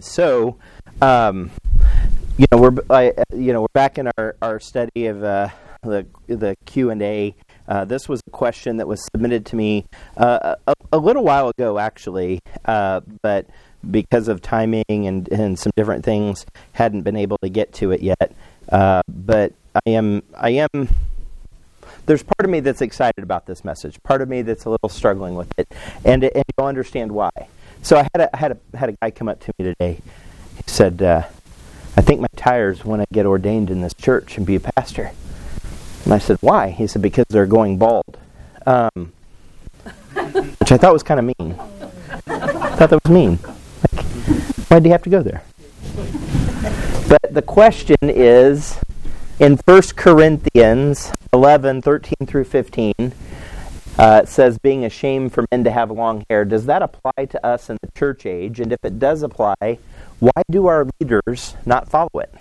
So, um, you know, we're I, you know we're back in our, our study of uh, the the Q and A. Uh, this was a question that was submitted to me uh, a, a, little while ago, actually, uh, but because of timing and, and some different things, hadn't been able to get to it yet. Uh, but I am I am there's part of me that's excited about this message, part of me that's a little struggling with it, and and you'll understand why. So I had a, had a had a guy come up to me today. He said, uh, "I think my tires when I get ordained in this church and be a pastor." And I said, "Why?" He said, "Because they're going bald," um, which I thought was kind of mean. I thought that was mean. Like, why did he have to go there? But the question is, in 1 Corinthians 11, 13 through 15, uh, it says, being ashamed for men to have long hair. Does that apply to us in the church age? And if it does apply, why do our leaders not follow it?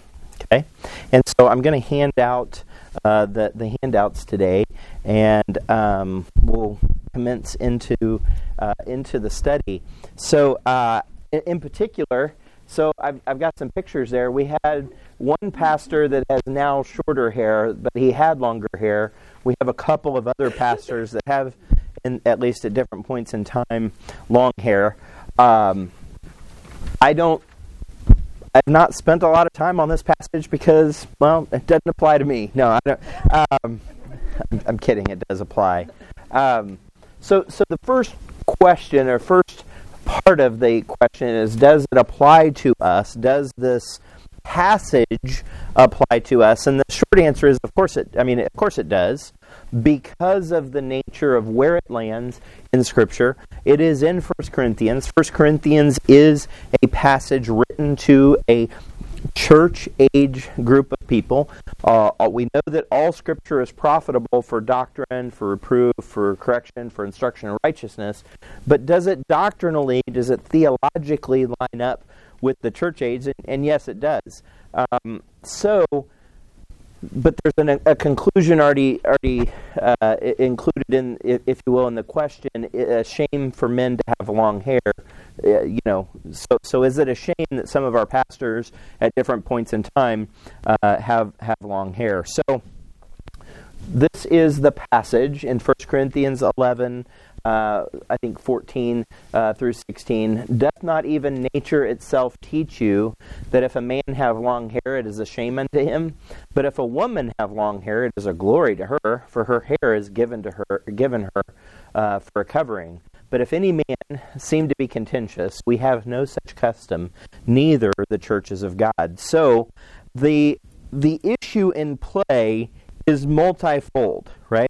Okay? And so I'm going to hand out uh, the, the handouts today, and um, we'll commence into, uh, into the study. So, uh, in particular, so I've, I've got some pictures there. We had one pastor that has now shorter hair, but he had longer hair. We have a couple of other pastors that have, in, at least at different points in time, long hair. Um, I don't. I've not spent a lot of time on this passage because, well, it doesn't apply to me. No, I don't. Um, I'm, I'm, kidding. It does apply. Um, so, so the first question or first part of the question is: Does it apply to us? Does this passage apply to us? And the short answer is, of course it. I mean, of course it does, because of the nature of where it lands in Scripture. It is in 1 Corinthians. 1 Corinthians is a passage written to a church age group of people. Uh, we know that all Scripture is profitable for doctrine, for reproof, for correction, for instruction in righteousness. But does it doctrinally, does it theologically line up with the church age, and, and yes, it does. Um, so, but there's an, a conclusion already already uh, included in, if you will, in the question: a shame for men to have long hair. Uh, you know, so so is it a shame that some of our pastors at different points in time uh, have have long hair? So. This is the passage in 1 Corinthians 11, uh, I think 14 uh, through 16. Doth not even nature itself teach you that if a man have long hair, it is a shame unto him? But if a woman have long hair, it is a glory to her, for her hair is given to her, given her uh, for a covering. But if any man seem to be contentious, we have no such custom, neither the churches of God. So the the issue in play is multifold, right?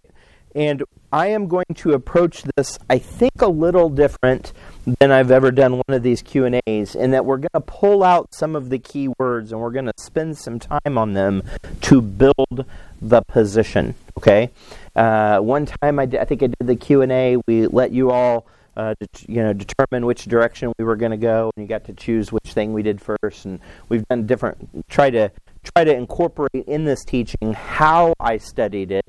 And I am going to approach this, I think, a little different than I've ever done one of these Q and A's, in that we're going to pull out some of the key words and we're going to spend some time on them to build the position. Okay. Uh, one time, I, did, I think I did the Q and A. We let you all. Uh, you know, determine which direction we were going to go, and you got to choose which thing we did first. And we've done different. Try to try to incorporate in this teaching how I studied it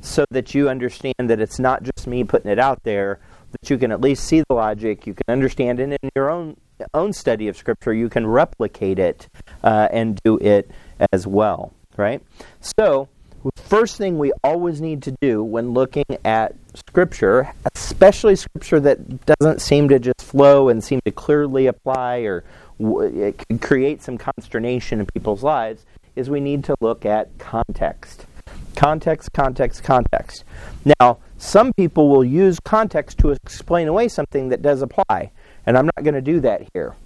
so that you understand that it's not just me putting it out there, that you can at least see the logic, you can understand it in your own own study of Scripture, you can replicate it uh, and do it as well, right? So, first thing we always need to do when looking at Scripture, especially Scripture that doesn't seem to just flow and seem to clearly apply or it can create some consternation in people's lives, is we need to look at context. Context, context, context. Now, some people will use context to explain away something that does apply, and I'm not going to do that here.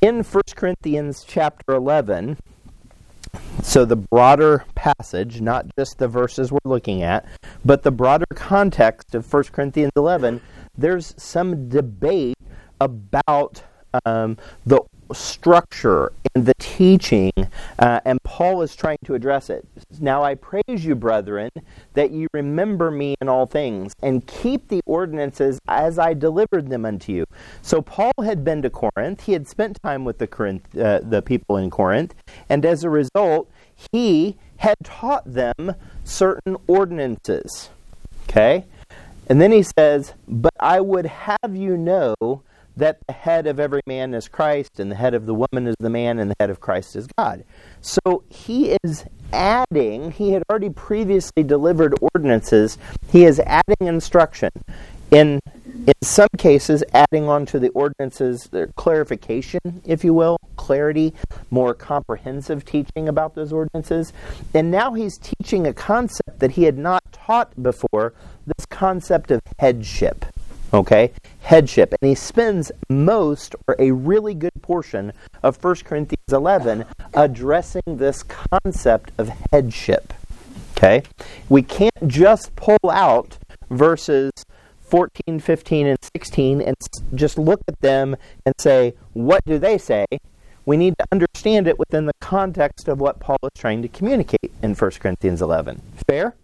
In 1 Corinthians chapter 11, so the broader passage, not just the verses we're looking at, but the broader context of 1 Corinthians 11, there's some debate about um, the structure and the teaching, uh, and Paul is trying to address it. Now I praise you, brethren, that ye remember me in all things, and keep the ordinances as I delivered them unto you. So Paul had been to Corinth; he had spent time with the Corinth, uh, the people in Corinth, and as a result, he had taught them certain ordinances. Okay, and then he says, "But I would have you know." That the head of every man is Christ, and the head of the woman is the man, and the head of Christ is God. So he is adding, he had already previously delivered ordinances, he is adding instruction. In in some cases, adding on to the ordinances their clarification, if you will, clarity, more comprehensive teaching about those ordinances. And now he's teaching a concept that he had not taught before this concept of headship. Okay? Headship. And he spends most, or a really good portion, of 1 Corinthians 11 addressing this concept of headship. Okay? We can't just pull out verses 14, 15, and 16 and just look at them and say, what do they say? We need to understand it within the context of what Paul is trying to communicate in 1 Corinthians 11. Fair?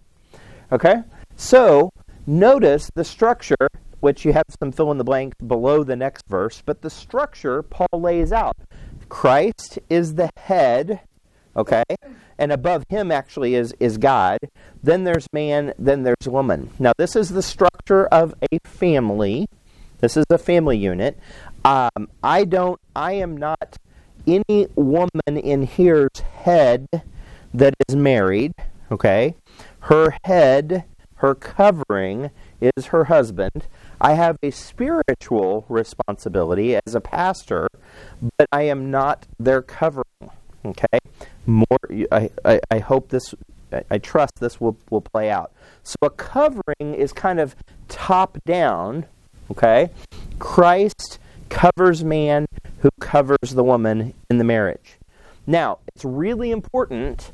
Okay? So, notice the structure, which you have some fill in the blank below the next verse, but the structure Paul lays out. Christ is the head, okay? And above him actually is, is God. Then there's man, then there's woman. Now, this is the structure of a family. This is a family unit. Um, I don't, I am not any woman in here's head that is married, okay? Her head, her covering is her husband. I have a spiritual responsibility as a pastor, but I am not their covering. Okay, more. I, I, I hope this. I, I trust this will will play out. So a covering is kind of top down. Okay, Christ covers man who covers the woman in the marriage. Now, it's really important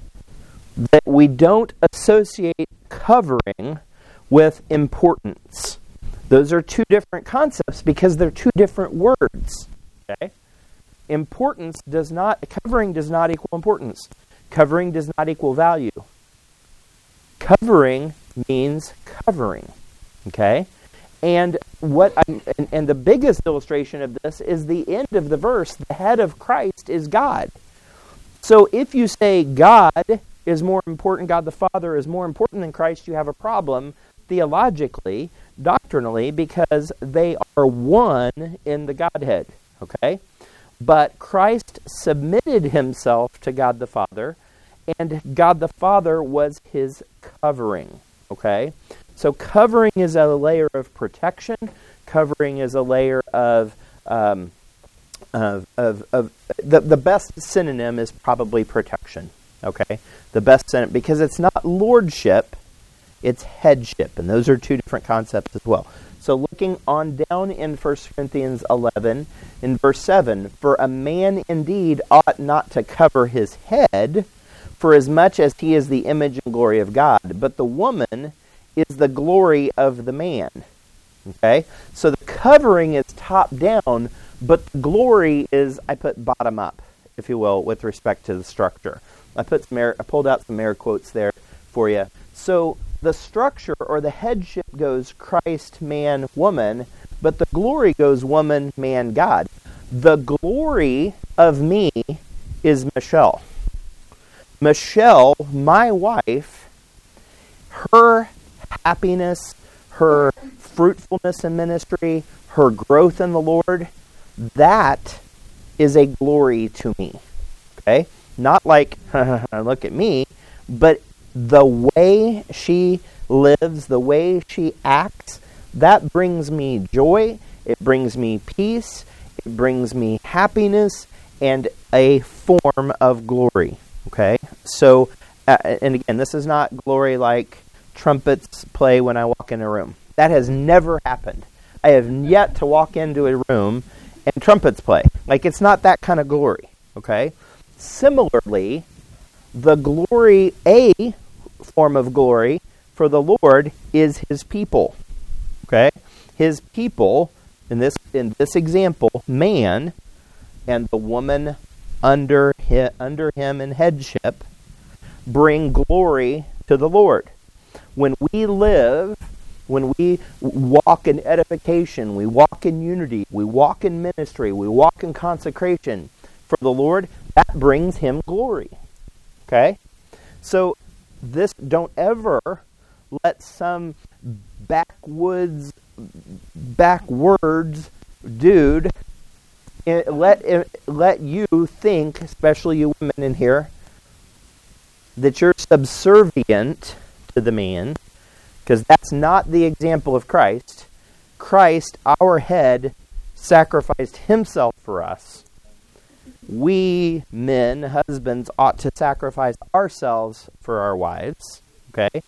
that we don't associate covering with importance. Those are two different concepts because they're two different words. Okay? Importance does not covering does not equal importance. Covering does not equal value. Covering means covering. Okay? And what I, and, and the biggest illustration of this is the end of the verse. The head of Christ is God. So if you say God is more important, God the Father is more important than Christ, you have a problem theologically, doctrinally, because they are one in the Godhead. Okay? But Christ submitted himself to God the Father, and God the Father was his covering. Okay? So covering is a layer of protection. Covering is a layer of um, of, of, of the, the best synonym is probably protection. Okay, the best synonym because it's not lordship, it's headship, and those are two different concepts as well. So looking on down in 1 Corinthians 11, in verse 7, for a man indeed ought not to cover his head, for as much as he is the image and glory of God, but the woman is the glory of the man. Okay? So the covering is top down, but the glory is, I put bottom up, if you will, with respect to the structure. I put some air, I pulled out some air quotes there for you. So the structure or the headship goes Christ, man, woman, but the glory goes woman, man, God. The glory of me is Michelle. Michelle, my wife, her happiness, her fruitfulness in ministry, her growth in the Lord, that is a glory to me. Okay? Not like, look at me, but the way she lives, the way she acts, that brings me joy, it brings me peace, it brings me happiness, and a form of glory. Okay? So, uh, and again, this is not glory like trumpets play when I walk in a room. That has never happened. I have yet to walk into a room and trumpets play. Like, it's not that kind of glory. Okay? Similarly, the glory, a form of glory for the Lord is his people. Okay? His people, in this, in this example, man and the woman under him, under him in headship, bring glory to the Lord when we live, when we walk in edification, we walk in unity, we walk in ministry, we walk in consecration for the Lord, that brings him glory. Okay? So this don't ever let some backwoods backwards dude, let let you think, especially you women in here, that you're subservient to the man, because that's not the example of Christ. Christ, our head, sacrificed himself for us. We men, husbands, ought to sacrifice ourselves for our wives. Okay?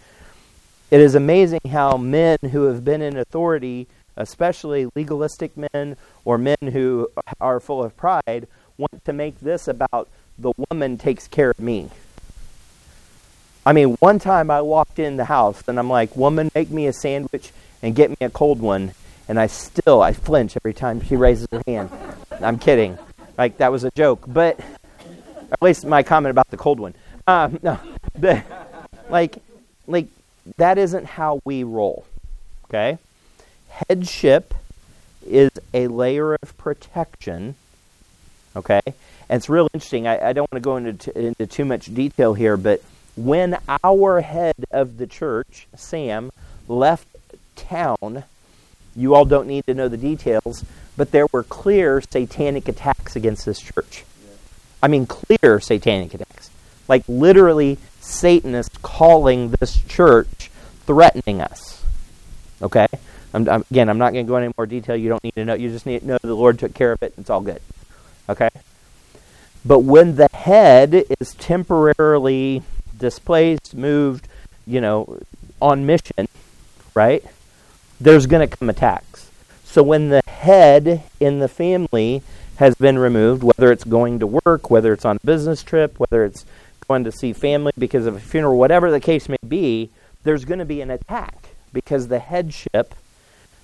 It is amazing how men who have been in authority, especially legalistic men or men who are full of pride, want to make this about the woman takes care of me. I mean, one time I walked in the house and I'm like, "Woman, make me a sandwich and get me a cold one." And I still I flinch every time she raises her hand. I'm kidding. Like that was a joke, but at least my comment about the cold one. Um, no, but like, like that isn't how we roll. Okay, headship is a layer of protection. Okay, and it's real interesting. I, I don't want to go into into too much detail here, but when our head of the church, Sam, left town, you all don't need to know the details, but there were clear satanic attacks against this church. I mean, clear satanic attacks. Like literally, Satanists calling this church threatening us. Okay? I'm, I'm, again, I'm not going to go into any more detail. You don't need to know. You just need to know the Lord took care of it. It's all good. Okay? But when the head is temporarily displaced, moved, you know, on mission, right? There's going to come attacks. So when the head in the family has been removed, whether it's going to work, whether it's on a business trip, whether it's going to see family because of a funeral, whatever the case may be, there's going to be an attack because the headship,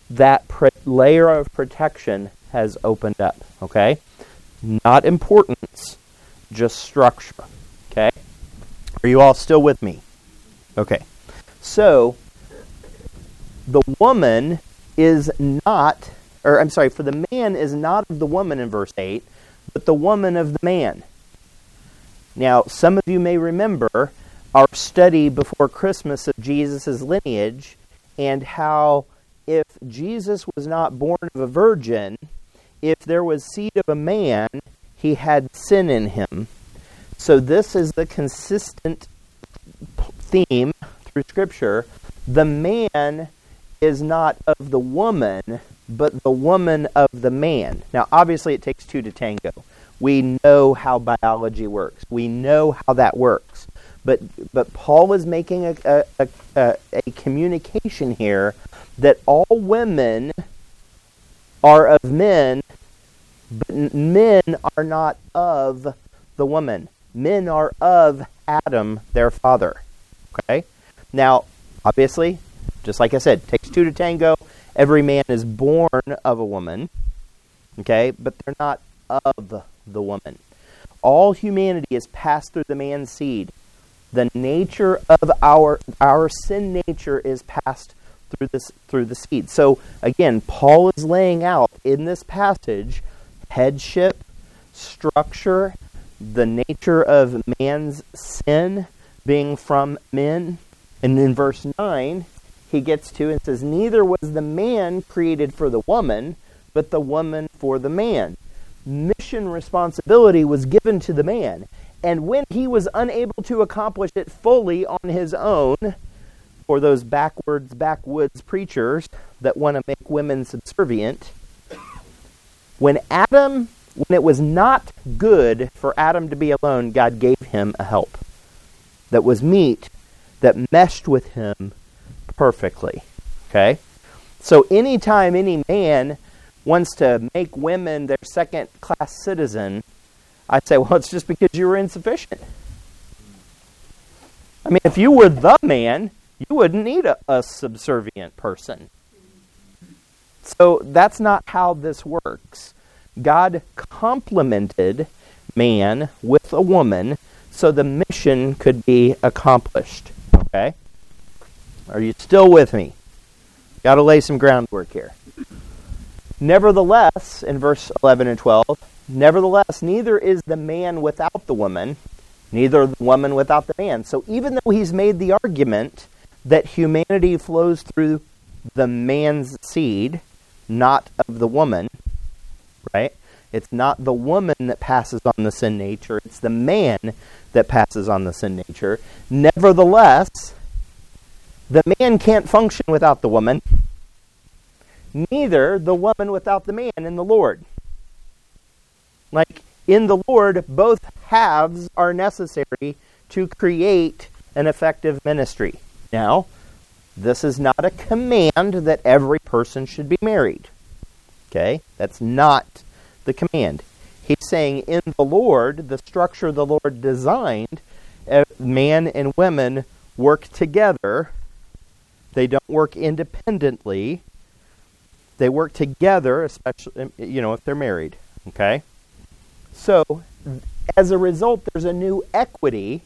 that layer of protection, has opened up. Okay? Not importance, just structure. Okay? Are you all still with me? Okay. So, the woman is not, or I'm sorry, for the man is not of the woman in verse 8, but the woman of the man. Now, some of you may remember our study before Christmas of Jesus' lineage and how if Jesus was not born of a virgin, if there was seed of a man, he had sin in him. So, this is the consistent theme through Scripture. The man is not of the woman, but the woman of the man. Now, obviously, it takes two to tango. We know how biology works, we know how that works. But, but Paul is making a, a, a, a communication here that all women are of men, but men are not of the woman men are of Adam, their father. Okay? Now, obviously, just like I said, takes two to tango. Every man is born of a woman. Okay? But they're not of the woman. All humanity is passed through the man's seed. The nature of our our sin nature is passed through this through the seed. So again, Paul is laying out in this passage headship, structure, the nature of man's sin being from men. And in verse 9, he gets to and says, Neither was the man created for the woman, but the woman for the man. Mission responsibility was given to the man. And when he was unable to accomplish it fully on his own, for those backwards, backwoods preachers that want to make women subservient, when Adam when it was not good for Adam to be alone, God gave him a help that was meet, that meshed with him perfectly. Okay? So anytime any man wants to make women their second class citizen, I say, well, it's just because you were insufficient. I mean, if you were the man, you wouldn't need a, a subservient person. So that's not how this works. God complemented man with a woman so the mission could be accomplished. Okay? Are you still with me? Got to lay some groundwork here. Nevertheless, in verse 11 and 12, nevertheless, neither is the man without the woman, neither the woman without the man. So even though he's made the argument that humanity flows through the man's seed, not of the woman, right? It's not the woman that passes on the sin nature, it's the man that passes on the sin nature. Nevertheless, the man can't function without the woman, neither the woman without the man in the Lord. Like in the Lord, both halves are necessary to create an effective ministry. Now, this is not a command that every person should be married. Okay? That's not the command. He's saying in the Lord, the structure the Lord designed, uh, man and women work together. They don't work independently. They work together, especially um, you know if they're married. Okay? So, as a result, there's a new equity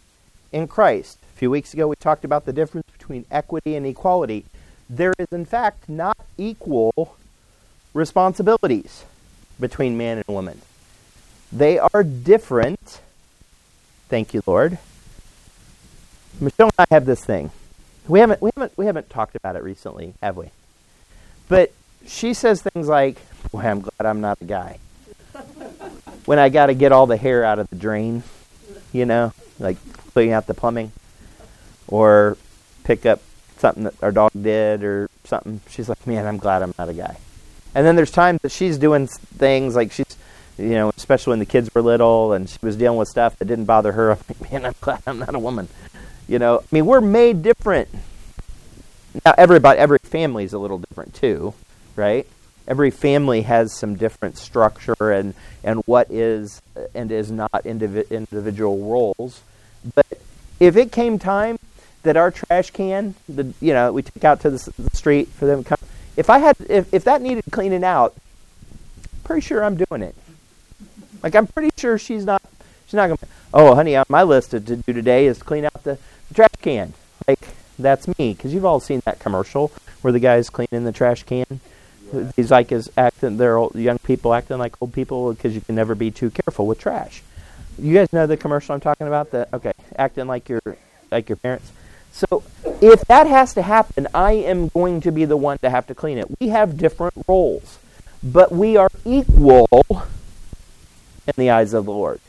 in Christ. A few weeks ago, we talked about the difference between equity and equality. There is, in fact, not equal responsibilities between man and woman. They are different. Thank you, Lord. Michelle and I have this thing. We haven't we haven't we haven't talked about it recently, have we? But she says things like, "Boy, I'm glad I'm not a guy." when I got to get all the hair out of the drain, you know, like cleaning out the plumbing, or pick up something that our dog did or something. She's like, "Man, I'm glad I'm not a guy." And then there's times that she's doing things like she's, you know, especially when the kids were little and she was dealing with stuff that didn't bother her. I'm like, man, I'm glad I'm not a woman. You know, I mean, we're made different. Now, everybody, every family is a little different too, right? Every family has some different structure and, and what is and is not indivi- individual roles. But if it came time that our trash can, the, you know, we take out to the, the street for them to come, if I had, if, if that needed cleaning out, pretty sure I'm doing it. Like I'm pretty sure she's not, she's not to, Oh, honey, on my list to, to do today is clean out the trash can. Like that's me, because you've all seen that commercial where the guy's cleaning the trash can. Yeah. He's like is acting. They're old, young people acting like old people because you can never be too careful with trash. You guys know the commercial I'm talking about? The okay, acting like your like your parents. So if that has to happen, I am going to be the one to have to clean it. We have different roles, but we are equal in the eyes of the Lord.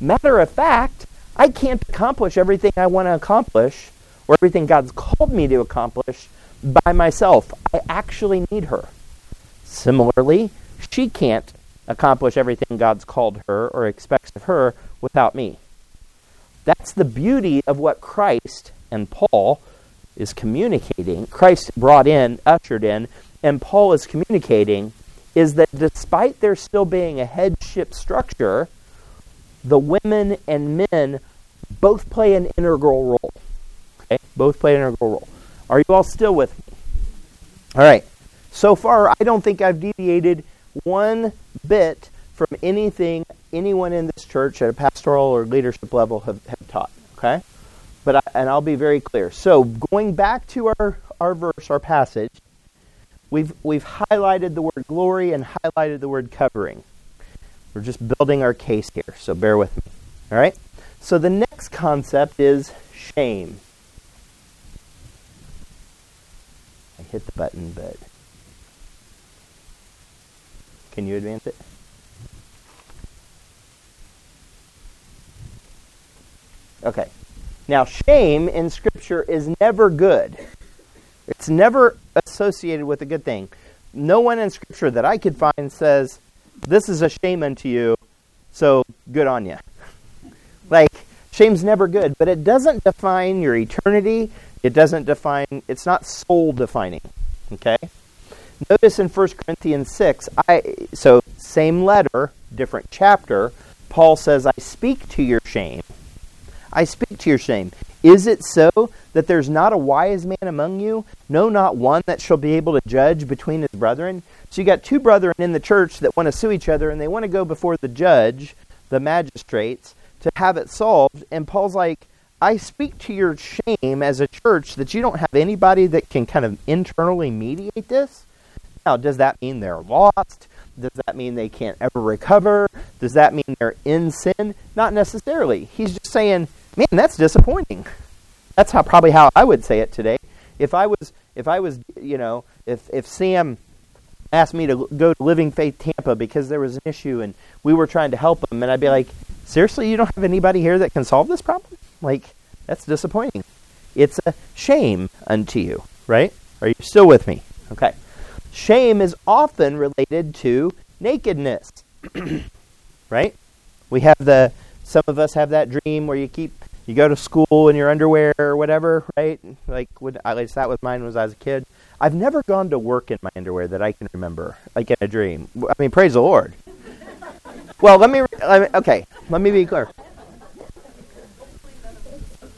Matter of fact, I can't accomplish everything I want to accomplish or everything God's called me to accomplish by myself. I actually need her. Similarly, she can't accomplish everything God's called her or expects of her without me. That's the beauty of what Christ and Paul is communicating, Christ brought in, ushered in, and Paul is communicating, is that despite there still being a headship structure, the women and men both play an integral role. Okay? Both play an integral role. Are you all still with me? All right. So far, I don't think I've deviated one bit from anything anyone in this church at a pastoral or leadership level have, have taught. Okay? But I, and I'll be very clear. So going back to our, our verse, our passage, we've we've highlighted the word glory and highlighted the word covering. We're just building our case here, so bear with me. All right? So the next concept is shame. I hit the button, but can you advance it? Okay. Now, shame in Scripture is never good. It's never associated with a good thing. No one in Scripture that I could find says, This is a shame unto you, so good on you. like, shame's never good, but it doesn't define your eternity. It doesn't define, it's not soul defining. Okay? Notice in 1 Corinthians 6, I, so same letter, different chapter, Paul says, I speak to your shame. I speak to your shame. Is it so that there's not a wise man among you? No, not one that shall be able to judge between his brethren? So you got two brethren in the church that want to sue each other and they want to go before the judge, the magistrates, to have it solved. And Paul's like, I speak to your shame as a church that you don't have anybody that can kind of internally mediate this. Now, does that mean they're lost? Does that mean they can't ever recover? Does that mean they're in sin? Not necessarily. He's just saying, man, that's disappointing. That's how probably how I would say it today. If I was if I was you know if if Sam asked me to go to Living Faith Tampa because there was an issue and we were trying to help them, and I'd be like, seriously, you don't have anybody here that can solve this problem? Like, that's disappointing. It's a shame unto you, right? Are you still with me? Okay. Shame is often related to nakedness, right? We have the, some of us have that dream where you keep, you go to school in your underwear or whatever, right? Like, when, at least that was mine was a kid. I've never gone to work in my underwear that I can remember, like in a dream. I mean, praise the Lord. well, let me, let me, okay, let me be clear.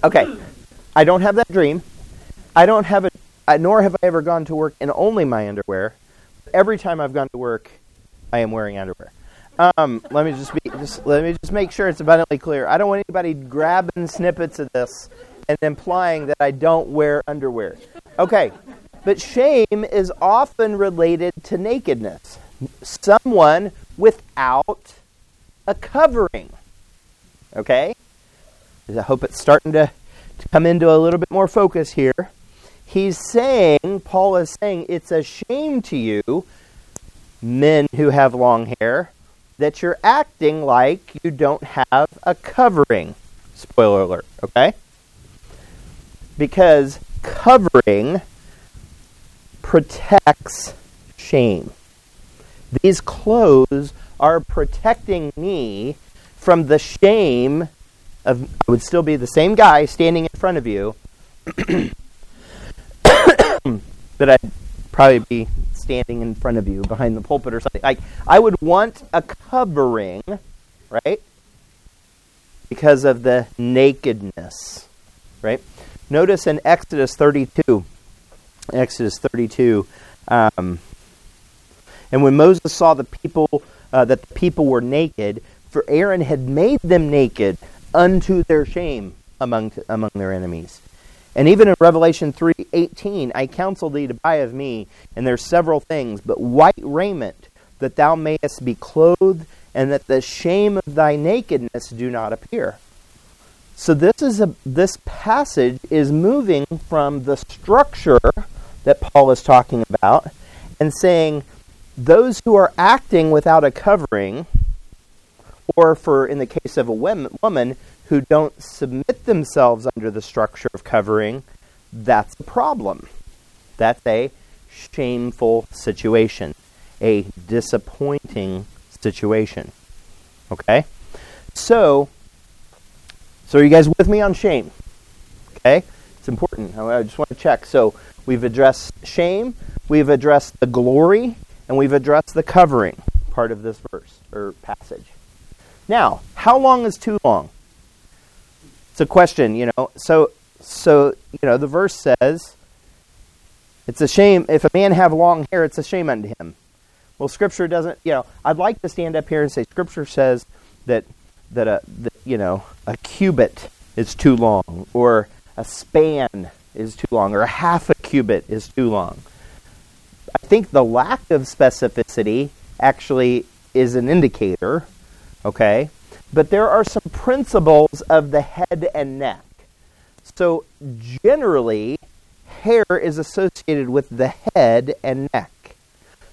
Okay, I don't have that dream. I don't have it, nor have I ever gone to work in only my underwear. Every time I've gone to work, I am wearing underwear. Um, let me just be, just let me just make sure it's abundantly clear. I don't want anybody grabbing snippets of this and implying that I don't wear underwear. Okay, but shame is often related to nakedness. Someone without a covering. Okay? I hope it's starting to, to come into a little bit more focus here. He's saying, Paul is saying, it's a shame to you, men who have long hair, that you're acting like you don't have a covering. Spoiler alert, okay? Because covering protects shame. These clothes are protecting me from the shame of I would still be the same guy standing in front of you, but I'd probably be standing in front of you behind the pulpit or something. Like I would want a covering, right? Because of the nakedness, right? Notice in Exodus 32, Exodus 32, um, and when Moses saw the people uh, that the people were naked, for Aaron had made them naked unto their shame among among their enemies. And even in Revelation 3:18, I counsel thee to buy of me, and there's several things, but white raiment, that thou mayest be clothed, and that the shame of thy nakedness do not appear. So this is a this passage is moving from the structure that Paul is talking about and saying those who are acting without a covering or for in the case of a woman who don't submit themselves under the structure of covering, that's a problem. That's a shameful situation, a disappointing situation. Okay? So, so are you guys with me on shame? Okay? It's important. I just want to check. So, we've addressed shame, we've addressed the glory, and we've addressed the covering part of this verse or passage. Now, how long is too long? It's a question, you know. So, so you know, the verse says, "It's a shame if a man have long hair; it's a shame unto him." Well, Scripture doesn't. You know, I'd like to stand up here and say Scripture says that that a that, you know a cubit is too long, or a span is too long, or a half a cubit is too long. I think the lack of specificity actually is an indicator Okay? But there are some principles of the head and neck. So, generally, hair is associated with the head and neck.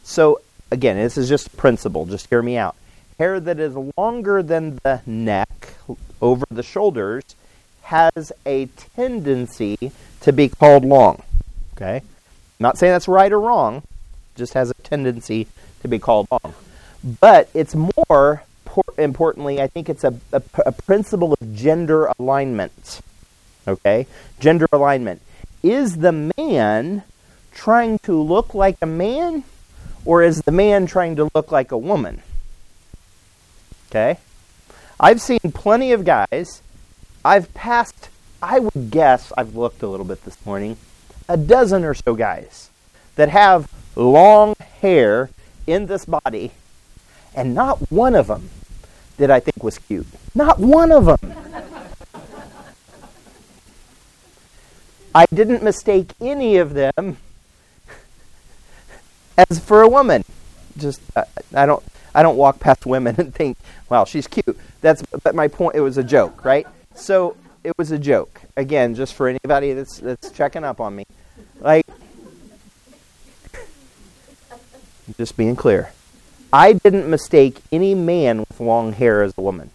So, again, this is just principle. Just hear me out. Hair that is longer than the neck, over the shoulders, has a tendency to be called long. Okay? not saying that's right or wrong, just has a tendency to be called long. But it's more importantly, I think it's a, a, a principle of gender alignment. Okay? Gender alignment. Is the man trying to look like a man, or is the man trying to look like a woman? Okay? I've seen plenty of guys. I've passed, I would guess, I've looked a little bit this morning, a dozen or so guys that have long hair in this body, and not one of them that I think was cute. Not one of them. I didn't mistake any of them as for a woman. Just uh, I don't I don't walk past women and think, "Wow, she's cute." That's but my point. It was a joke, right? So it was a joke. Again, just for anybody that's that's checking up on me, like just being clear. I didn't mistake any man with long hair as a woman.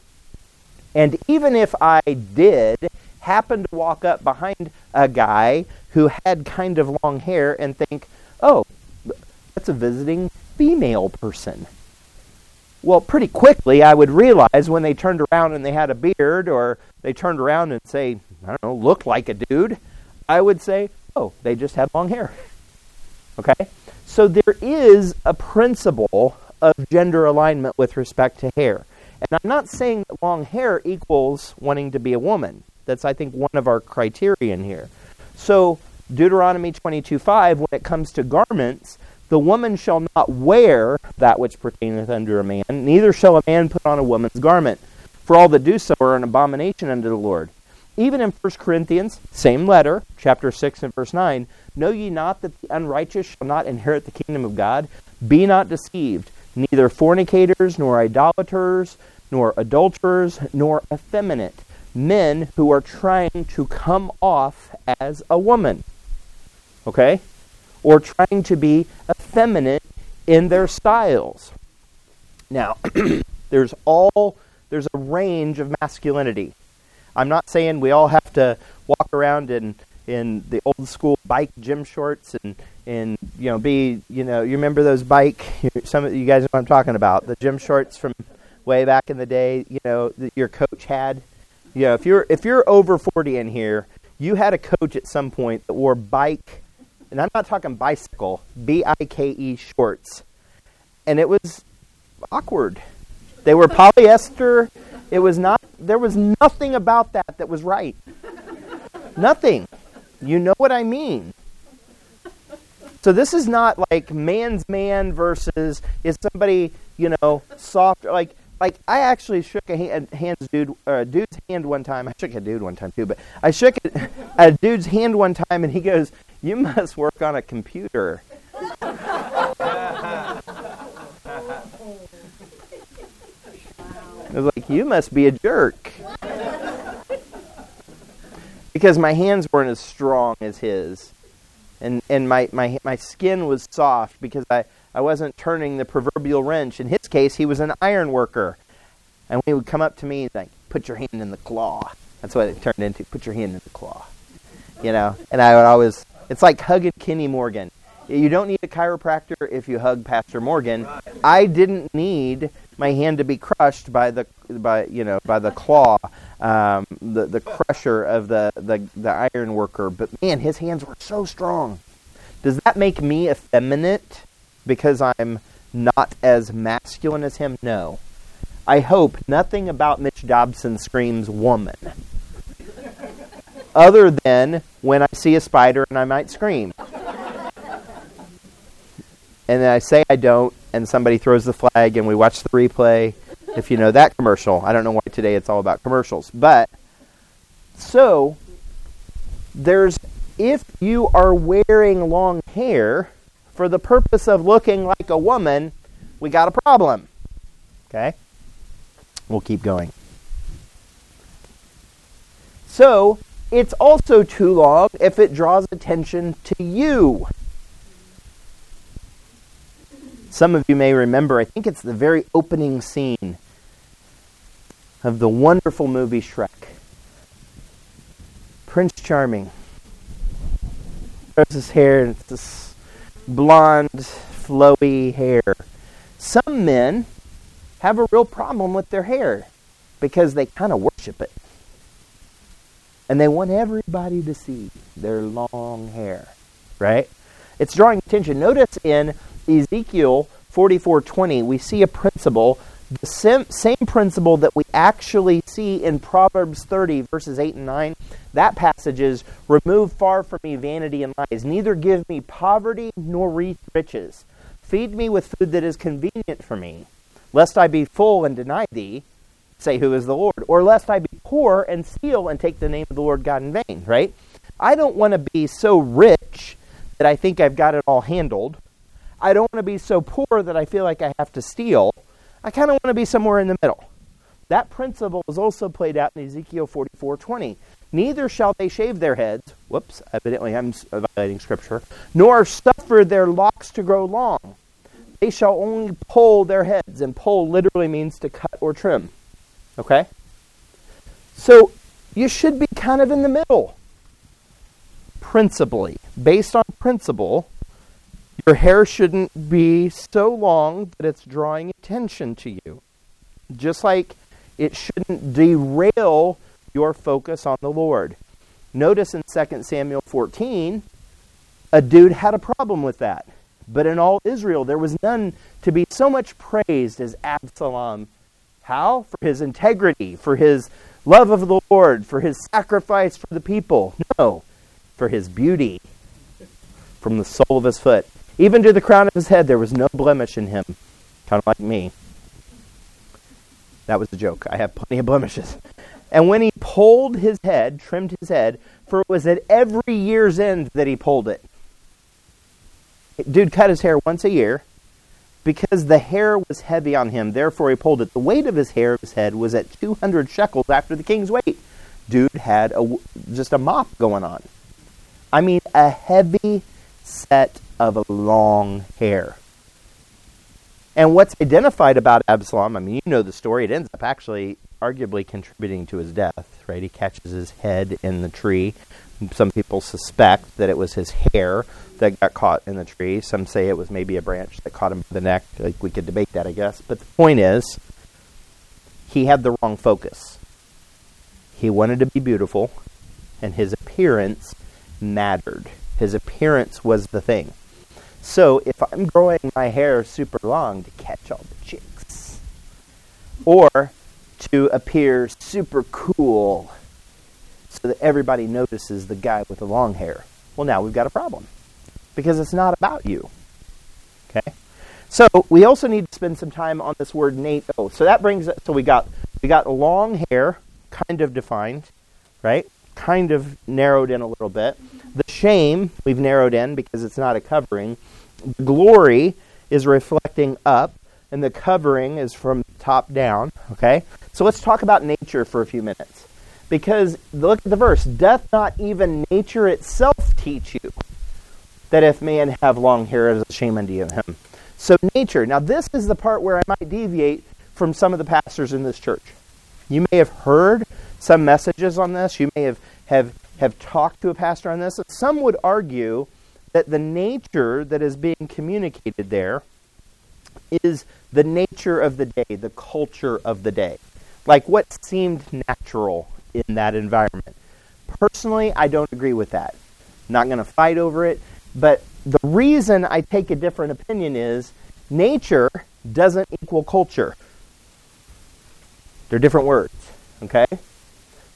And even if I did happen to walk up behind a guy who had kind of long hair and think, oh, that's a visiting female person. Well, pretty quickly I would realize when they turned around and they had a beard or they turned around and say, I don't know, looked like a dude, I would say, oh, they just have long hair. Okay? So there is a principle of gender alignment with respect to hair. And I'm not saying that long hair equals wanting to be a woman. That's, I think, one of our criterion here. So, Deuteronomy 22:5, when it comes to garments, the woman shall not wear that which pertaineth unto a man, neither shall a man put on a woman's garment. For all that do so are an abomination unto the Lord. Even in 1 Corinthians, same letter, chapter 6 and verse 9, know ye not that the unrighteous shall not inherit the kingdom of God? Be not deceived neither fornicators, nor idolaters, nor adulterers, nor effeminate, men who are trying to come off as a woman. Okay? Or trying to be effeminate in their styles. Now, there's all there's a range of masculinity. I'm not saying we all have to walk around in in the old school bike gym shorts and and you know be you know you remember those bike some of you guys know what I'm talking about the gym shorts from way back in the day you know that your coach had? You know if you're if you're over 40 in here you had a coach at some point that wore bike and I'm not talking bicycle B I K E shorts and it was awkward. They were polyester. It was not there was nothing about that that was right. Nothing. You know what I mean so this is not like man's man versus is somebody you know soft like like I actually shook a hand, hands dude uh, dude's hand one time. I shook a dude one time too, but I shook a, a dude's hand one time, and he goes, "You must work on a computer." I was like, "You must be a jerk," because my hands weren't as strong as his and and my, my my skin was soft because I, I wasn't turning the proverbial wrench. In his case, he was an iron worker, and he would come up to me and like, "Put your hand in the claw." That's what it turned into. Put your hand in the claw, you know. And I would always. It's like hugging Kenny Morgan. You don't need a chiropractor if you hug Pastor Morgan. I didn't need my hand to be crushed by the by you know by the claw um, the the crusher of the, the the iron worker. But man, his hands were so strong. Does that make me effeminate because I'm not as masculine as him? No. I hope nothing about Mitch Dobson screams woman. Other than when I see a spider and I might scream. And then I say I don't, and somebody throws the flag, and we watch the replay, if you know that commercial. I don't know why today it's all about commercials. But so there's if you are wearing long hair for the purpose of looking like a woman, we got a problem. Okay? We'll keep going. So, it's also too long if it draws attention to you. Some of you may remember, I think it's the very opening scene of the wonderful movie Shrek. Prince Charming. Grows his hair, and it's this blonde, flowy hair. Some men have a real problem with their hair because they kind of worship it. And they want everybody to see their long hair, right? It's drawing attention. Notice in Ezekiel 44:20, we see a principle the same, same principle that we actually see in Proverbs 30, verses 8 and 9. That passage is Remove far from me vanity and lies. Neither give me poverty nor riches. Feed me with food that is convenient for me, lest I be full and deny thee, say, Who is the Lord? Or lest I be poor and steal and take the name of the Lord God in vain, right? I don't want to be so rich that I think I've got it all handled. I don't want to be so poor that I feel like I have to steal. I kind of want to be somewhere in the middle. That principle is also played out in Ezekiel 44:20. Neither shall they shave their heads. Whoops, evidently I'm violating scripture. Nor suffer their locks to grow long. they shall only pull their heads, and pull literally means to cut or trim. Okay? So you should be kind of in the middle. Principally, based on principle, your hair shouldn't be so long that it's drawing attention to you. Just like it shouldn't derail your focus on the Lord. Notice in 2 Samuel 14, a dude had a problem with that. But in all Israel, there was none to be so much praised as Absalom. How? For his integrity, for his love of the Lord, for his sacrifice for the people. No, for his beauty from the sole of his foot. Even to the crown of his head, there was no blemish in him. Kind of like me. That was a joke. I have plenty of blemishes. And when he pulled his head, trimmed his head, for it was at every year's end that he pulled it. Dude cut his hair once a year because the hair was heavy on him. Therefore, he pulled it. The weight of his hair of his head was at 200 shekels after the king's weight. Dude had a, just a mop going on. I mean, a heavy set of long hair. And what's identified about Absalom, I mean, you know the story, it ends up actually arguably contributing to his death, right? He catches his head in the tree. Some people suspect that it was his hair that got caught in the tree. Some say it was maybe a branch that caught him by the neck. Like we could debate that, I guess. But the point is, he had the wrong focus. He wanted to be beautiful, and his appearance mattered. His appearance was the thing. So if I'm growing my hair super long to catch all the chicks, or to appear super cool so that everybody notices the guy with the long hair. Well, now we've got a problem because it's not about you. Okay? So we also need to spend some time on this word Nate. Oh, so that brings us. So we got we got long hair, kind of defined, right? Kind of narrowed in a little bit. The shame we've narrowed in because it's not a covering. The glory is reflecting up, and the covering is from top down. Okay, so let's talk about nature for a few minutes. Because look at the verse Doth not even nature itself teach you that if man have long hair, it is a shame unto him? So, nature. Now, this is the part where I might deviate from some of the pastors in this church. You may have heard some messages on this. You may have, have, have talked to a pastor on this. Some would argue that the nature that is being communicated there is the nature of the day, the culture of the day like what seemed natural in that environment. Personally, I don't agree with that. Not going to fight over it, but the reason I take a different opinion is nature doesn't equal culture. They're different words, okay?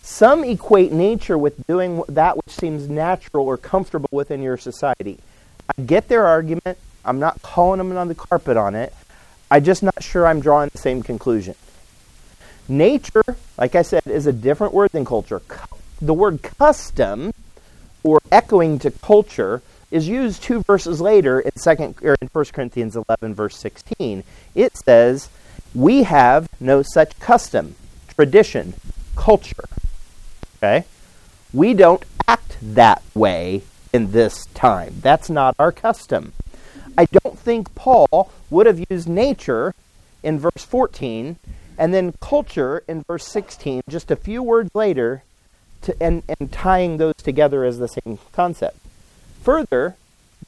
Some equate nature with doing that which seems natural or comfortable within your society. I get their argument. I'm not calling them on the carpet on it. I'm just not sure I'm drawing the same conclusion. Nature, like I said, is a different word than culture. The word custom, or echoing to culture, is used two verses later in second or in 1 Corinthians 11 verse 16. It says, "We have no such custom, tradition, culture." Okay? We don't act that way in this time. That's not our custom. I don't think Paul would have used nature in verse 14 and then culture in verse 16, just a few words later, to, and, and tying those together as the same concept. Further,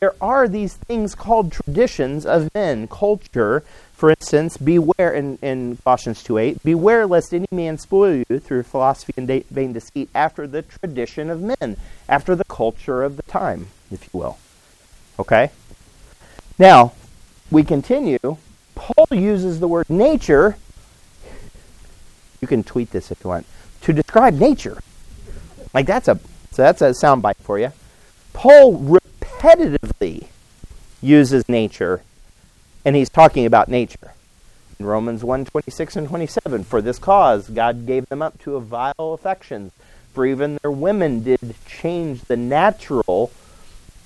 there are these things called traditions of men, culture. For instance, beware in, in Colossians 2.8, beware lest any man spoil you through philosophy and vain deceit after the tradition of men, after the culture of the time, if you will. Okay? Now, we continue. Paul uses the word nature you can tweet this if you want. To describe nature. Like that's a so that's a soundbite for you. Paul repetitively uses nature, and he's talking about nature. In Romans 1 26 and 27, for this cause God gave them up to a vile affections, for even their women did change the natural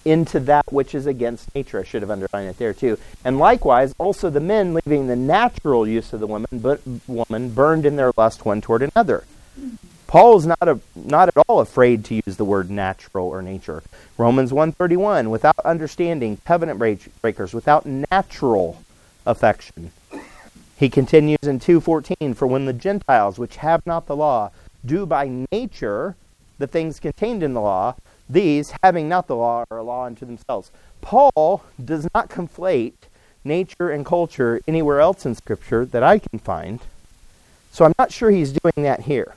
into that which is against nature. I should have underlined it there too. And likewise, also the men, leaving the natural use of the woman, but woman burned in their lust one toward another. Paul is not a, not at all afraid to use the word natural or nature. Romans 131, without understanding, covenant breakers, without natural affection. He continues in 2:14 for when the Gentiles which have not the law do by nature the things contained in the law these having not the law are a law unto themselves. Paul does not conflate nature and culture anywhere else in scripture that I can find. So I'm not sure he's doing that here.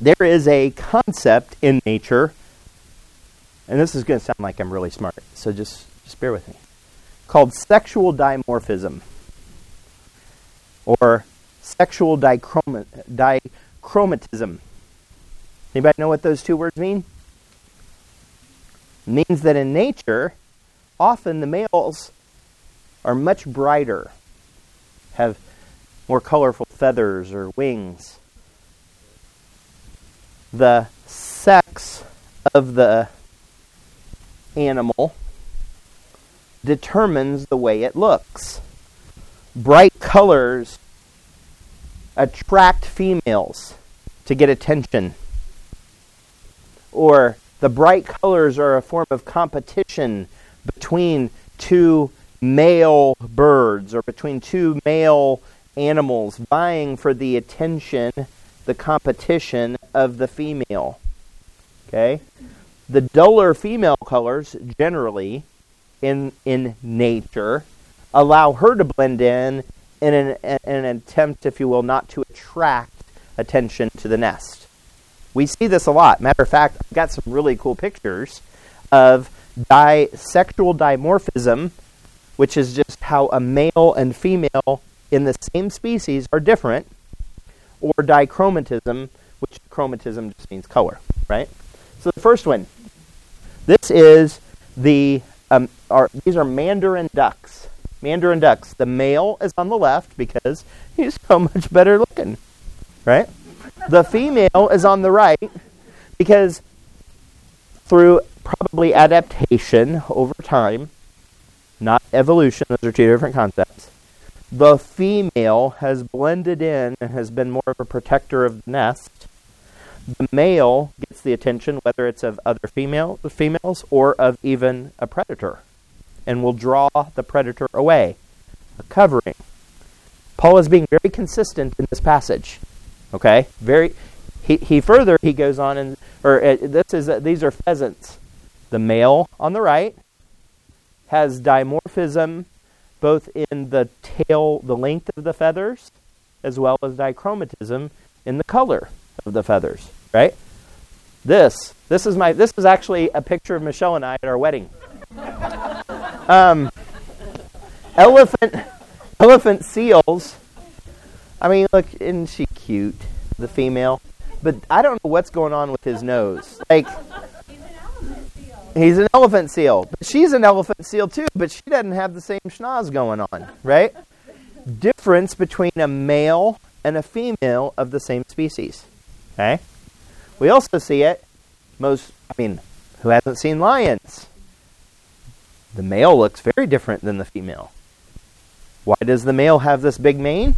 There is a concept in nature and this is going to sound like I'm really smart, so just just bear with me called sexual dimorphism or sexual dichromatism. Anybody know what those two words mean? It means that in nature, often the males are much brighter, have more colorful feathers or wings. The sex of the animal determines the way it looks. Bright colors attract females to get attention. Or the bright colors are a form of competition between two male birds or between two male animals vying for the attention, the competition of the female. Okay? The duller female colors generally in in nature allow her to blend in in an, in an attempt, if you will, not to attract attention to the nest. We see this a lot. Matter of fact, I've got some really cool pictures of sexual dimorphism, which is just how a male and female in the same species are different, or dichromatism, which chromatism just means color, right? So the first one, this is the um, are these are mandarin ducks. Mandarin ducks. The male is on the left because he's so much better looking, right? The female is on the right because through probably adaptation over time, not evolution, those are two different concepts. The female has blended in and has been more of a protector of the nest. The male gets the attention, whether it's of other female, females or of even a predator, and will draw the predator away. A covering. Paul is being very consistent in this passage. Okay, very. He, he further he goes on and or uh, this is uh, these are pheasants. The male on the right has dimorphism both in the tail, the length of the feathers, as well as dichromatism in the color of the feathers. Right. This this is my this is actually a picture of Michelle and I at our wedding. Um, elephant elephant seals. I mean, look, isn't she cute? The female, but I don't know what's going on with his nose. Like, he's an elephant seal, but she's an elephant seal too. But she doesn't have the same schnoz going on, right? Difference between a male and a female of the same species. Okay. We also see it most. I mean, who hasn't seen lions? The male looks very different than the female. Why does the male have this big mane?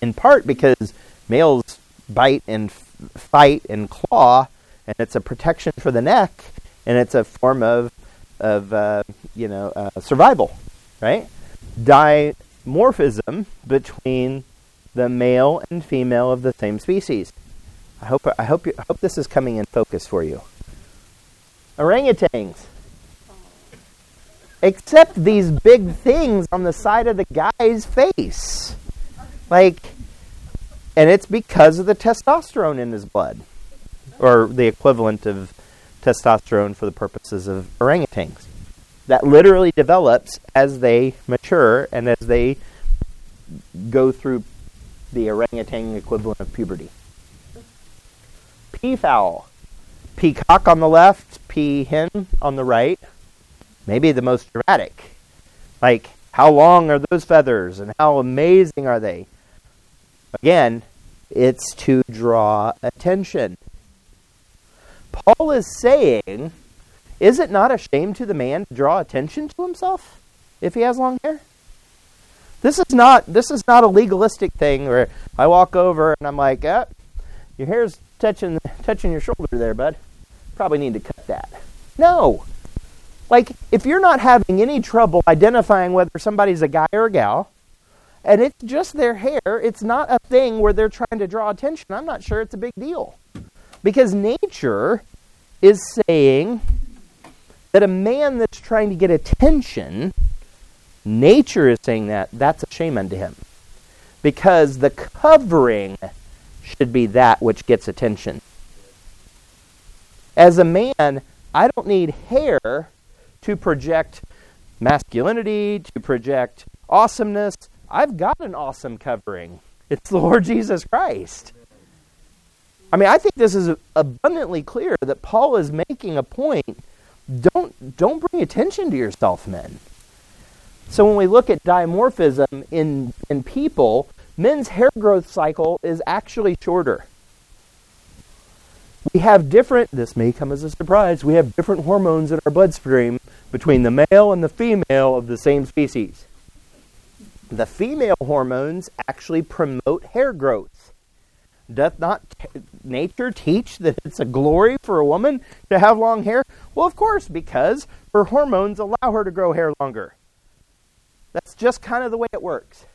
In part because males bite and fight and claw, and it's a protection for the neck, and it's a form of of uh, you know uh, survival, right? Dimorphism between the male and female of the same species. I hope I hope you, I hope this is coming in focus for you. Orangutans except these big things on the side of the guy's face. Like, and it's because of the testosterone in his blood, or the equivalent of testosterone for the purposes of orangutans. That literally develops as they mature and as they go through the orangutan equivalent of puberty. Peafowl. Peacock on the left, peahen on the right maybe the most dramatic. Like, how long are those feathers and how amazing are they? Again, it's to draw attention. Paul is saying, is it not a shame to the man to draw attention to himself if he has long hair? This is not this is not a legalistic thing where I walk over and I'm like, ah, your hair's touching touching your shoulder there, bud. Probably need to cut that. No. Like, if you're not having any trouble identifying whether somebody's a guy or a gal, and it's just their hair, it's not a thing where they're trying to draw attention, I'm not sure it's a big deal. Because nature is saying that a man that's trying to get attention, nature is saying that, that's a shame unto him. Because the covering should be that which gets attention. As a man, I don't need hair to project masculinity, to project awesomeness. I've got an awesome covering. It's the Lord Jesus Christ. I mean, I think this is abundantly clear that Paul is making a point. Don't don't bring attention to yourself, men. So when we look at dimorphism in in people, men's hair growth cycle is actually shorter. We have different this may come as a surprise. We have different hormones in our bloodstream between the male and the female of the same species. The female hormones actually promote hair growth. Doth not t- nature teach that it's a glory for a woman to have long hair? Well, of course, because her hormones allow her to grow hair longer. That's just kind of the way it works.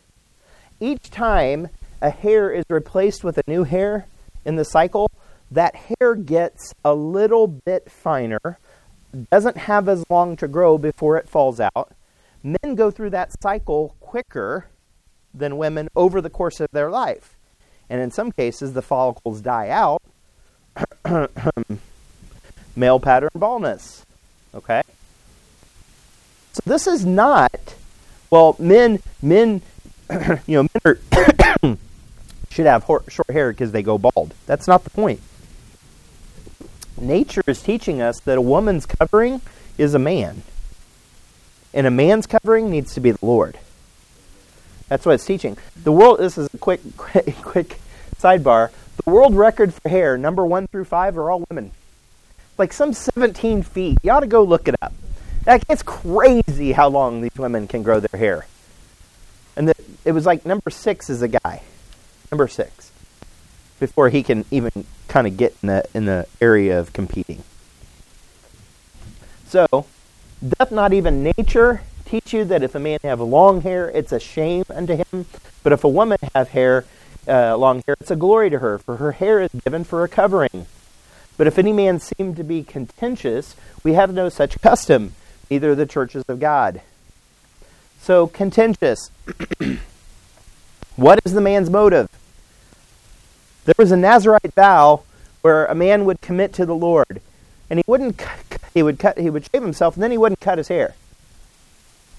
Each time a hair is replaced with a new hair in the cycle, that hair gets a little bit finer, doesn't have as long to grow before it falls out. Men go through that cycle quicker than women over the course of their life. And in some cases, the follicles die out. Male pattern baldness. Okay? So this is not, well, men, men, you know, men are, should have short hair because they go bald. That's not the point nature is teaching us that a woman's covering is a man. And a man's covering needs to be the Lord. That's what it's teaching. The world this is a quick quick, quick sidebar. The world record for hair, number one through five, are all women. Like some 17 feet. You ought to go look it up. Like, it's crazy how long these women can grow their hair. And the, it was like number six is a guy. Number six. Before he can even kind of get in the in the area of competing. So, doth not even nature teach you that if a man have long hair, it's a shame unto him? But if a woman have hair, uh, long hair, it's a glory to her, for her hair is given for a covering. But if any man seem to be contentious, we have no such custom, neither the churches of God. So, contentious. what is the man's motive? There was a Nazarite vow where a man would commit to the Lord, and he wouldn't he would cut he would shave himself, and then he wouldn't cut his hair.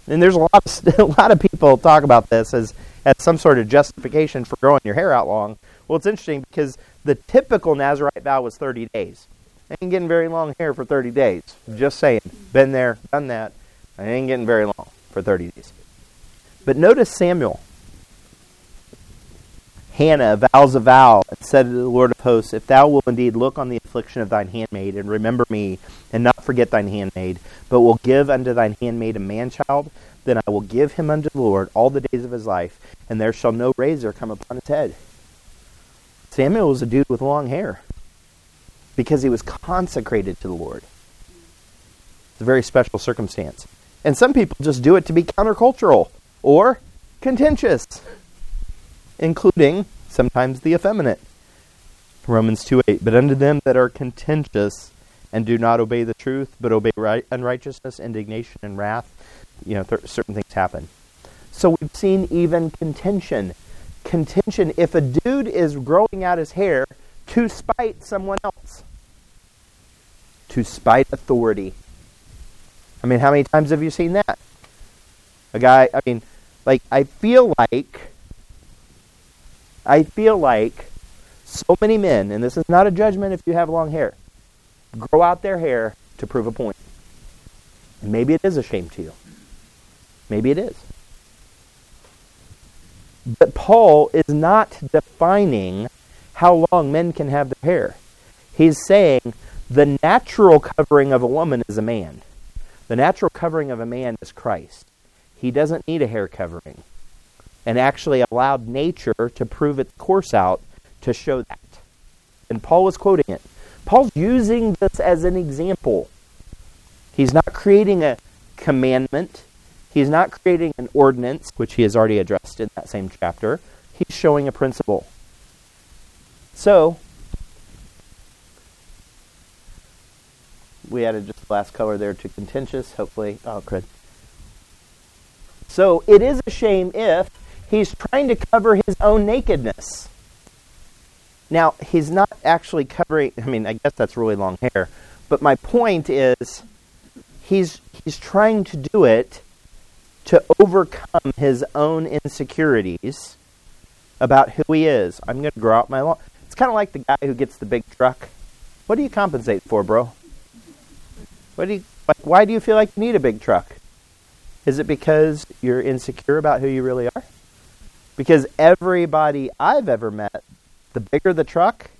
And there's a lot of, a lot of people talk about this as as some sort of justification for growing your hair out long. Well, it's interesting because the typical Nazarite vow was 30 days. I ain't getting very long hair for 30 days. Just saying. Been there, done that. I ain't getting very long for 30 days. But notice Samuel. Hannah vows a vow and said to the Lord of hosts, If thou wilt indeed look on the affliction of thine handmaid, and remember me, and not forget thine handmaid, but will give unto thine handmaid a man child, then I will give him unto the Lord all the days of his life, and there shall no razor come upon his head. Samuel was a dude with long hair because he was consecrated to the Lord. It's a very special circumstance. And some people just do it to be countercultural or contentious including sometimes the effeminate. Romans 2 8. But unto them that are contentious and do not obey the truth, but obey right, unrighteousness, indignation, and wrath, you know, th- certain things happen. So we've seen even contention. Contention, if a dude is growing out his hair to spite someone else, to spite authority. I mean, how many times have you seen that? A guy, I mean, like, I feel like I feel like so many men, and this is not a judgment if you have long hair, grow out their hair to prove a point. And maybe it is a shame to you. Maybe it is. But Paul is not defining how long men can have their hair. He's saying the natural covering of a woman is a man. The natural covering of a man is Christ. He doesn't need a hair covering and actually allowed nature to prove its course out to show that. And Paul was quoting it. Paul's using this as an example. He's not creating a commandment. He's not creating an ordinance, which he has already addressed in that same chapter. He's showing a principle. So, we added just the last color there to contentious. Hopefully, oh, crud. So, it is a shame if he's trying to cover his own nakedness. Now, he's not actually covering, I mean, I guess that's really long hair, but my point is he's he's trying to do it to overcome his own insecurities about who he is. I'm going to grow out my lawn. It's kind of like the guy who gets the big truck. What do you compensate for, bro? What do you like, why do you feel like you need a big truck? Is it because you're insecure about who you really are? Because everybody I've ever met, the bigger the truck,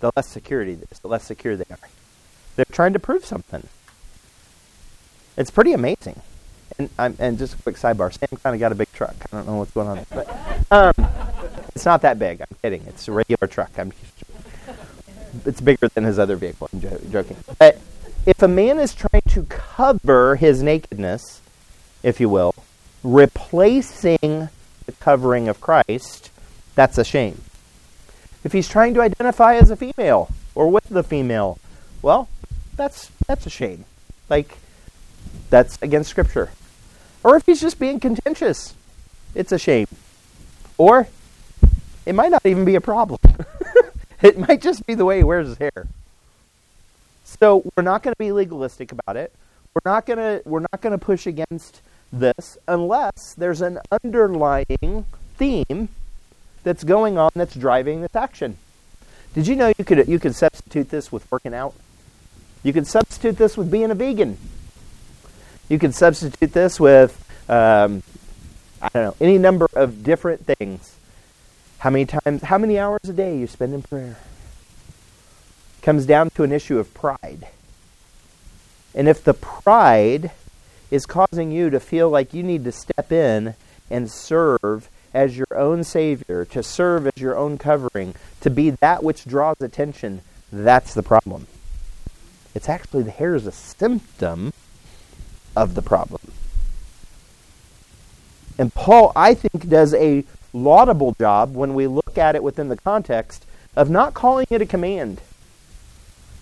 the less security the less secure they are. They're trying to prove something. It's pretty amazing. And, I'm, and just a quick sidebar, Sam kind of got a big truck. I don't know what's going on, but um, it's not that big. I'm kidding. It's a regular truck. I'm it's bigger than his other vehicle. I'm joking. But if a man is trying to cover his nakedness, if you will, replacing the covering of Christ, that's a shame. If he's trying to identify as a female or with the female, well, that's that's a shame. Like that's against scripture. Or if he's just being contentious, it's a shame. Or it might not even be a problem. it might just be the way he wears his hair. So we're not going to be legalistic about it. We're not going to we're not going to push against this unless there's an underlying theme that's going on that's driving this action. Did you know you could you could substitute this with working out? You could substitute this with being a vegan. You could substitute this with um, I don't know any number of different things. How many times? How many hours a day you spend in prayer? Comes down to an issue of pride. And if the pride is causing you to feel like you need to step in and serve as your own Savior, to serve as your own covering, to be that which draws attention, that's the problem. It's actually the hair is a symptom of the problem. And Paul, I think, does a laudable job when we look at it within the context of not calling it a command.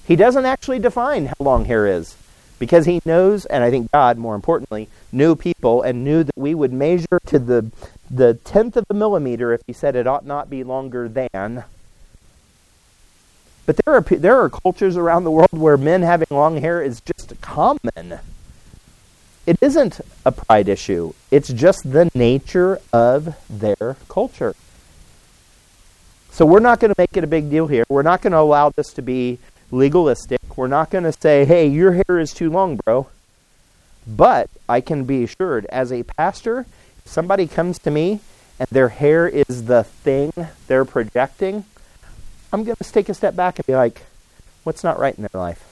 He doesn't actually define how long hair is because he knows, and I think God, more importantly, knew people and knew that we would measure to the, the tenth of a millimeter if he said it ought not be longer than. But there are, there are cultures around the world where men having long hair is just common. It isn't a pride issue, it's just the nature of their culture. So we're not going to make it a big deal here. We're not going to allow this to be legalistic. We're not going to say, hey, your hair is too long, bro. But I can be assured, as a pastor, if somebody comes to me and their hair is the thing they're projecting, I'm going to take a step back and be like, what's not right in their life?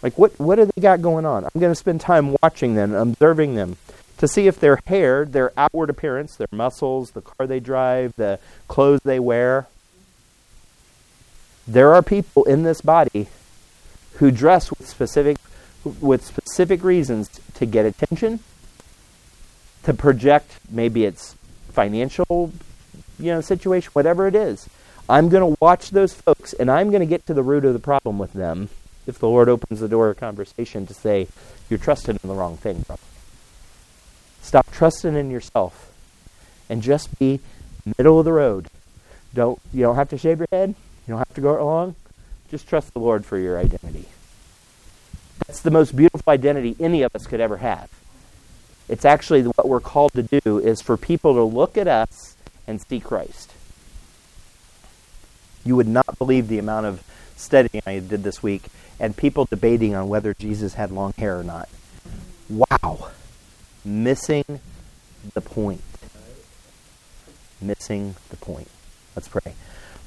Like, what, what do they got going on? I'm going to spend time watching them, observing them, to see if their hair, their outward appearance, their muscles, the car they drive, the clothes they wear, there are people in this body who dress with specific with specific reasons to get attention, to project maybe it's financial, you know, situation, whatever it is. I'm going to watch those folks and I'm going to get to the root of the problem with them if the Lord opens the door of conversation to say, you're trusting in the wrong thing. Stop trusting in yourself and just be middle of the road. Don't you don't have to shave your head. You don't have to go along. Just trust the Lord for your identity. That's the most beautiful identity any of us could ever have. It's actually what we're called to do is for people to look at us and see Christ. You would not believe the amount of studying I did this week and people debating on whether Jesus had long hair or not. Wow. Missing the point. Missing the point. Let's pray.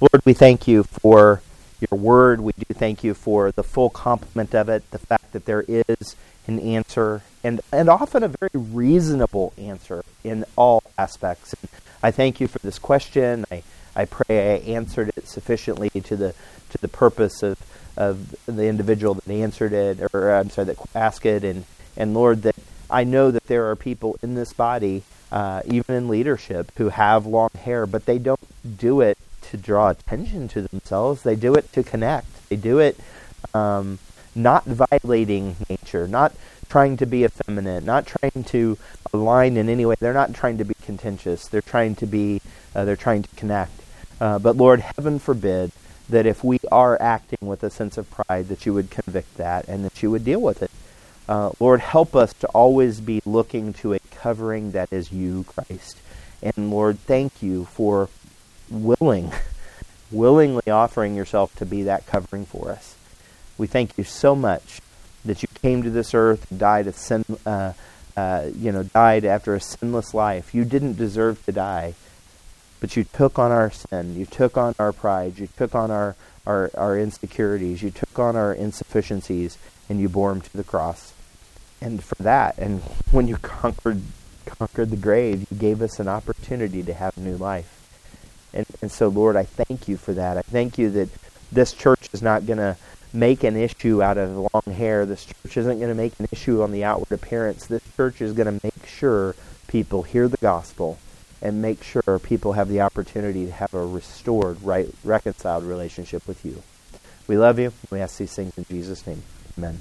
Lord, we thank you for your word. We do thank you for the full complement of it, the fact that there is an answer, and, and often a very reasonable answer in all aspects. And I thank you for this question. I, I pray I answered it sufficiently to the to the purpose of of the individual that answered it, or I'm sorry, that asked it, and and Lord, that I know that there are people in this body, uh, even in leadership, who have long hair, but they don't do it to draw attention to themselves. They do it to connect. They do it um, not violating nature, not trying to be effeminate, not trying to align in any way. They're not trying to be contentious. They're trying to be. Uh, they're trying to connect. Uh, but Lord, heaven forbid that if we are acting with a sense of pride, that you would convict that and that you would deal with it. Uh, Lord, help us to always be looking to a covering that is you, Christ. And Lord, thank you for willing, willingly offering yourself to be that covering for us. We thank you so much that you came to this earth, died a sin, uh, uh, you know, died after a sinless life. You didn't deserve to die, but you took on our sin. You took on our pride. You took on our, our, our insecurities. You took on our insufficiencies, and you bore them to the cross. And for that, and when you conquered conquered the grave, you gave us an opportunity to have new life. And, and so, Lord, I thank you for that. I thank you that this church is not going to make an issue out of long hair. This church isn't going to make an issue on the outward appearance. This church is going to make sure people hear the gospel and make sure people have the opportunity to have a restored, right, reconciled relationship with you. We love you. We ask these things in Jesus' name. Amen.